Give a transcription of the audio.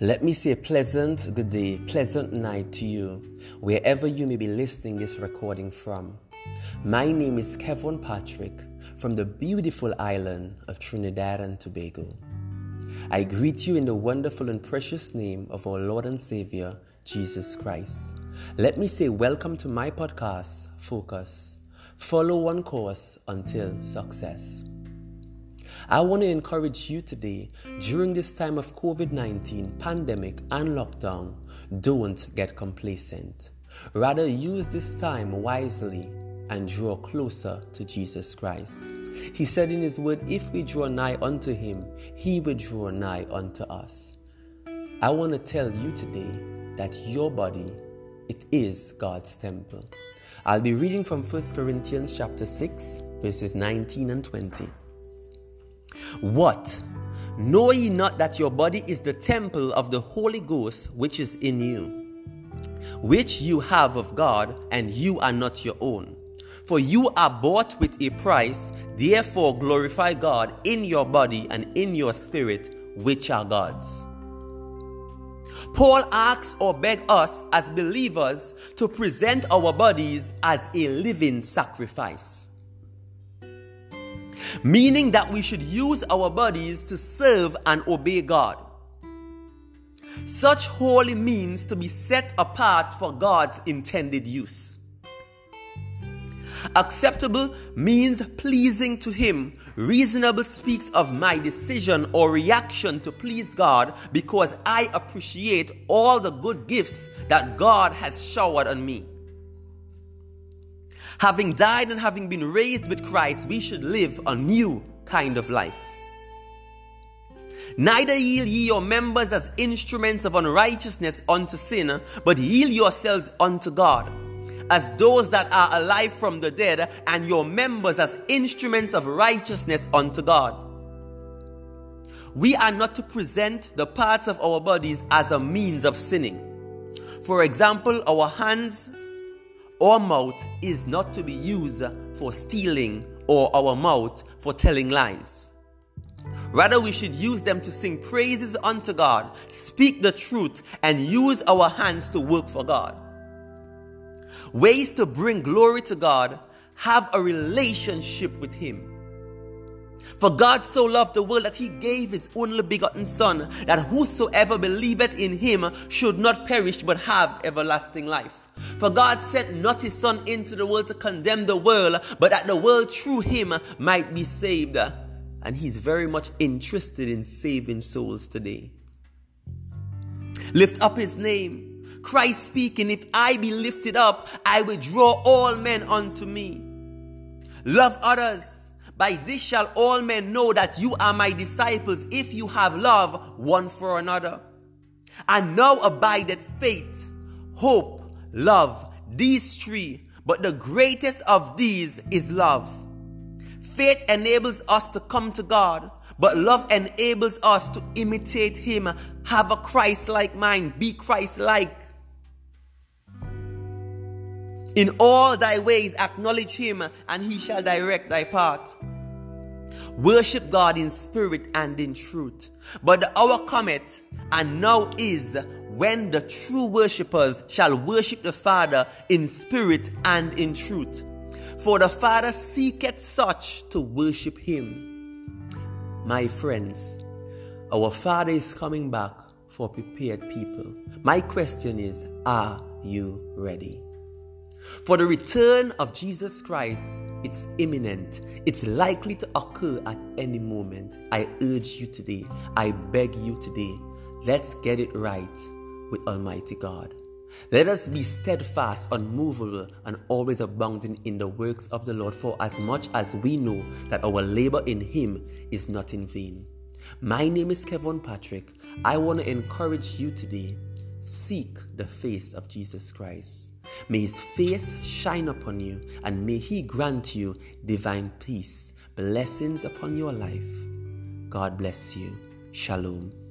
Let me say a pleasant good day, pleasant night to you, wherever you may be listening this recording from. My name is Kevin Patrick from the beautiful island of Trinidad and Tobago. I greet you in the wonderful and precious name of our Lord and Savior, Jesus Christ. Let me say welcome to my podcast, Focus. Follow one course until success. I want to encourage you today during this time of COVID 19 pandemic and lockdown, don't get complacent. Rather, use this time wisely and draw closer to Jesus Christ. He said in His word, If we draw nigh unto Him, He will draw nigh unto us. I want to tell you today that your body, it is God's temple. I'll be reading from 1 Corinthians chapter 6, verses 19 and 20. What? Know ye not that your body is the temple of the Holy Ghost which is in you, which you have of God, and you are not your own? For you are bought with a price, therefore glorify God in your body and in your spirit, which are God's. Paul asks or begs us as believers to present our bodies as a living sacrifice meaning that we should use our bodies to serve and obey God. Such holy means to be set apart for God's intended use. Acceptable means pleasing to Him. Reasonable speaks of my decision or reaction to please God because I appreciate all the good gifts that God has showered on me. Having died and having been raised with Christ, we should live a new kind of life. Neither yield ye your members as instruments of unrighteousness unto sin, but yield yourselves unto God, as those that are alive from the dead, and your members as instruments of righteousness unto God. We are not to present the parts of our bodies as a means of sinning. For example, our hands our mouth is not to be used for stealing or our mouth for telling lies. Rather, we should use them to sing praises unto God, speak the truth, and use our hands to work for God. Ways to bring glory to God have a relationship with Him. For God so loved the world that He gave His only begotten Son, that whosoever believeth in Him should not perish but have everlasting life. For God sent not his Son into the world to condemn the world, but that the world through him might be saved. And he's very much interested in saving souls today. Lift up his name. Christ speaking, if I be lifted up, I will draw all men unto me. Love others. By this shall all men know that you are my disciples if you have love one for another. And now abideth faith, hope, love, these three, but the greatest of these is love. Faith enables us to come to God, but love enables us to imitate Him, have a Christ like mind, be Christ like. In all thy ways acknowledge Him, and He shall direct thy path. Worship God in spirit and in truth. But the hour cometh, and now is when the true worshippers shall worship the Father in spirit and in truth. For the Father seeketh such to worship him. My friends, our Father is coming back for prepared people. My question is Are you ready? For the return of Jesus Christ, it's imminent. It's likely to occur at any moment. I urge you today, I beg you today, let's get it right with Almighty God. Let us be steadfast, unmovable, and always abounding in the works of the Lord, for as much as we know that our labor in Him is not in vain. My name is Kevin Patrick. I want to encourage you today seek the face of Jesus Christ. May His face shine upon you, and may He grant you divine peace, blessings upon your life. God bless you. Shalom.